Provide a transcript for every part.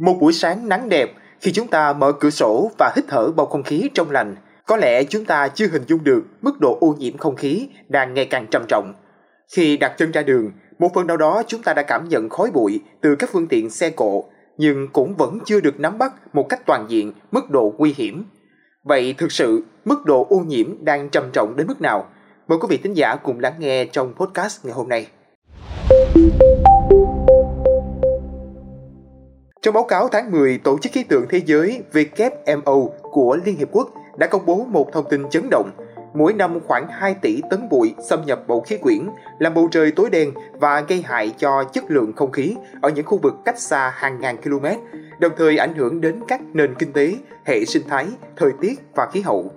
Một buổi sáng nắng đẹp, khi chúng ta mở cửa sổ và hít thở bầu không khí trong lành, có lẽ chúng ta chưa hình dung được mức độ ô nhiễm không khí đang ngày càng trầm trọng. Khi đặt chân ra đường, một phần nào đó chúng ta đã cảm nhận khói bụi từ các phương tiện xe cộ, nhưng cũng vẫn chưa được nắm bắt một cách toàn diện mức độ nguy hiểm. Vậy thực sự, mức độ ô nhiễm đang trầm trọng đến mức nào? Mời quý vị thính giả cùng lắng nghe trong podcast ngày hôm nay. Trong báo cáo tháng 10, Tổ chức Khí tượng Thế giới WMO của Liên Hiệp Quốc đã công bố một thông tin chấn động. Mỗi năm khoảng 2 tỷ tấn bụi xâm nhập bầu khí quyển, làm bầu trời tối đen và gây hại cho chất lượng không khí ở những khu vực cách xa hàng ngàn km, đồng thời ảnh hưởng đến các nền kinh tế, hệ sinh thái, thời tiết và khí hậu.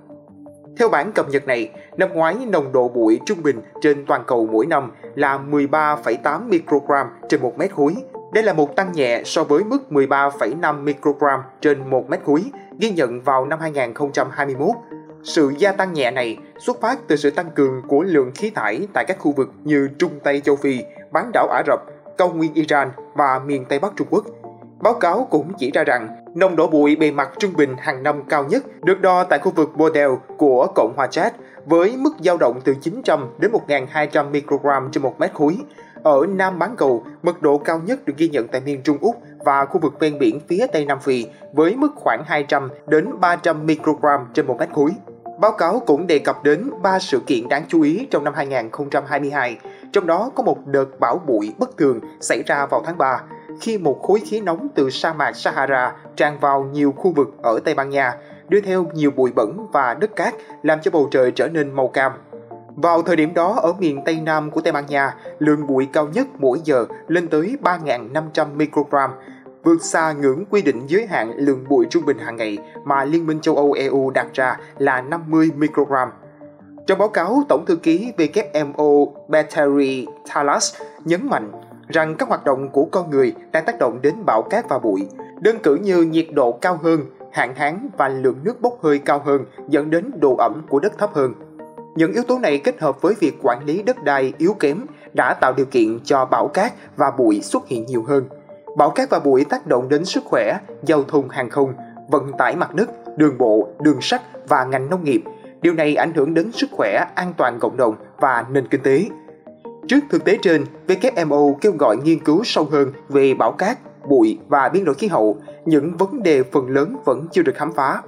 Theo bản cập nhật này, năm ngoái nồng độ bụi trung bình trên toàn cầu mỗi năm là 13,8 microgram trên một mét khối, đây là một tăng nhẹ so với mức 13,5 microgram trên 1 mét khối ghi nhận vào năm 2021. Sự gia tăng nhẹ này xuất phát từ sự tăng cường của lượng khí thải tại các khu vực như Trung Tây châu Phi, bán đảo Ả Rập, cao nguyên Iran và miền Tây Bắc Trung Quốc. Báo cáo cũng chỉ ra rằng nồng độ bụi bề mặt trung bình hàng năm cao nhất được đo tại khu vực Bordeaux của Cộng hòa Chad với mức dao động từ 900 đến 1.200 microgram trên một mét khối, ở Nam bán cầu, mật độ cao nhất được ghi nhận tại miền Trung Úc và khu vực ven biển phía Tây Nam Phi với mức khoảng 200 đến 300 microgram trên một mét khối. Báo cáo cũng đề cập đến 3 sự kiện đáng chú ý trong năm 2022, trong đó có một đợt bão bụi bất thường xảy ra vào tháng 3, khi một khối khí nóng từ sa mạc Sahara tràn vào nhiều khu vực ở Tây Ban Nha, đưa theo nhiều bụi bẩn và đất cát làm cho bầu trời trở nên màu cam. Vào thời điểm đó, ở miền Tây Nam của Tây Ban Nha, lượng bụi cao nhất mỗi giờ lên tới 3.500 microgram, vượt xa ngưỡng quy định giới hạn lượng bụi trung bình hàng ngày mà Liên minh châu Âu EU đặt ra là 50 microgram. Trong báo cáo, Tổng thư ký WMO Battery Talas nhấn mạnh rằng các hoạt động của con người đang tác động đến bão cát và bụi. Đơn cử như nhiệt độ cao hơn, hạn hán và lượng nước bốc hơi cao hơn dẫn đến độ ẩm của đất thấp hơn. Những yếu tố này kết hợp với việc quản lý đất đai yếu kém đã tạo điều kiện cho bão cát và bụi xuất hiện nhiều hơn. Bão cát và bụi tác động đến sức khỏe, giao thông hàng không, vận tải mặt đất, đường bộ, đường sắt và ngành nông nghiệp. Điều này ảnh hưởng đến sức khỏe, an toàn cộng đồng và nền kinh tế. Trước thực tế trên, WMO kêu gọi nghiên cứu sâu hơn về bão cát, bụi và biến đổi khí hậu, những vấn đề phần lớn vẫn chưa được khám phá.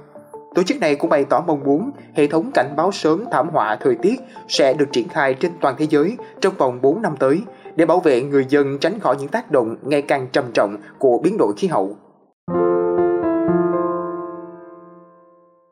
Tổ chức này cũng bày tỏ mong muốn hệ thống cảnh báo sớm thảm họa thời tiết sẽ được triển khai trên toàn thế giới trong vòng 4 năm tới để bảo vệ người dân tránh khỏi những tác động ngày càng trầm trọng của biến đổi khí hậu.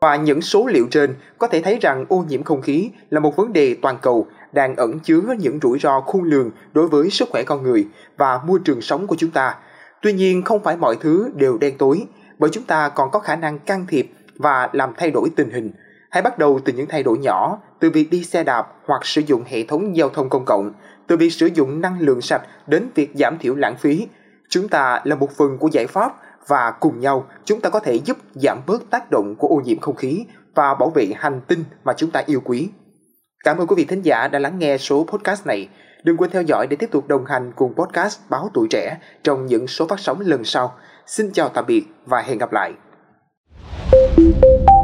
Và những số liệu trên có thể thấy rằng ô nhiễm không khí là một vấn đề toàn cầu đang ẩn chứa những rủi ro khôn lường đối với sức khỏe con người và môi trường sống của chúng ta. Tuy nhiên không phải mọi thứ đều đen tối, bởi chúng ta còn có khả năng can thiệp và làm thay đổi tình hình. Hãy bắt đầu từ những thay đổi nhỏ, từ việc đi xe đạp hoặc sử dụng hệ thống giao thông công cộng, từ việc sử dụng năng lượng sạch đến việc giảm thiểu lãng phí. Chúng ta là một phần của giải pháp và cùng nhau chúng ta có thể giúp giảm bớt tác động của ô nhiễm không khí và bảo vệ hành tinh mà chúng ta yêu quý. Cảm ơn quý vị thính giả đã lắng nghe số podcast này. Đừng quên theo dõi để tiếp tục đồng hành cùng podcast Báo Tuổi Trẻ trong những số phát sóng lần sau. Xin chào tạm biệt và hẹn gặp lại. Thank you.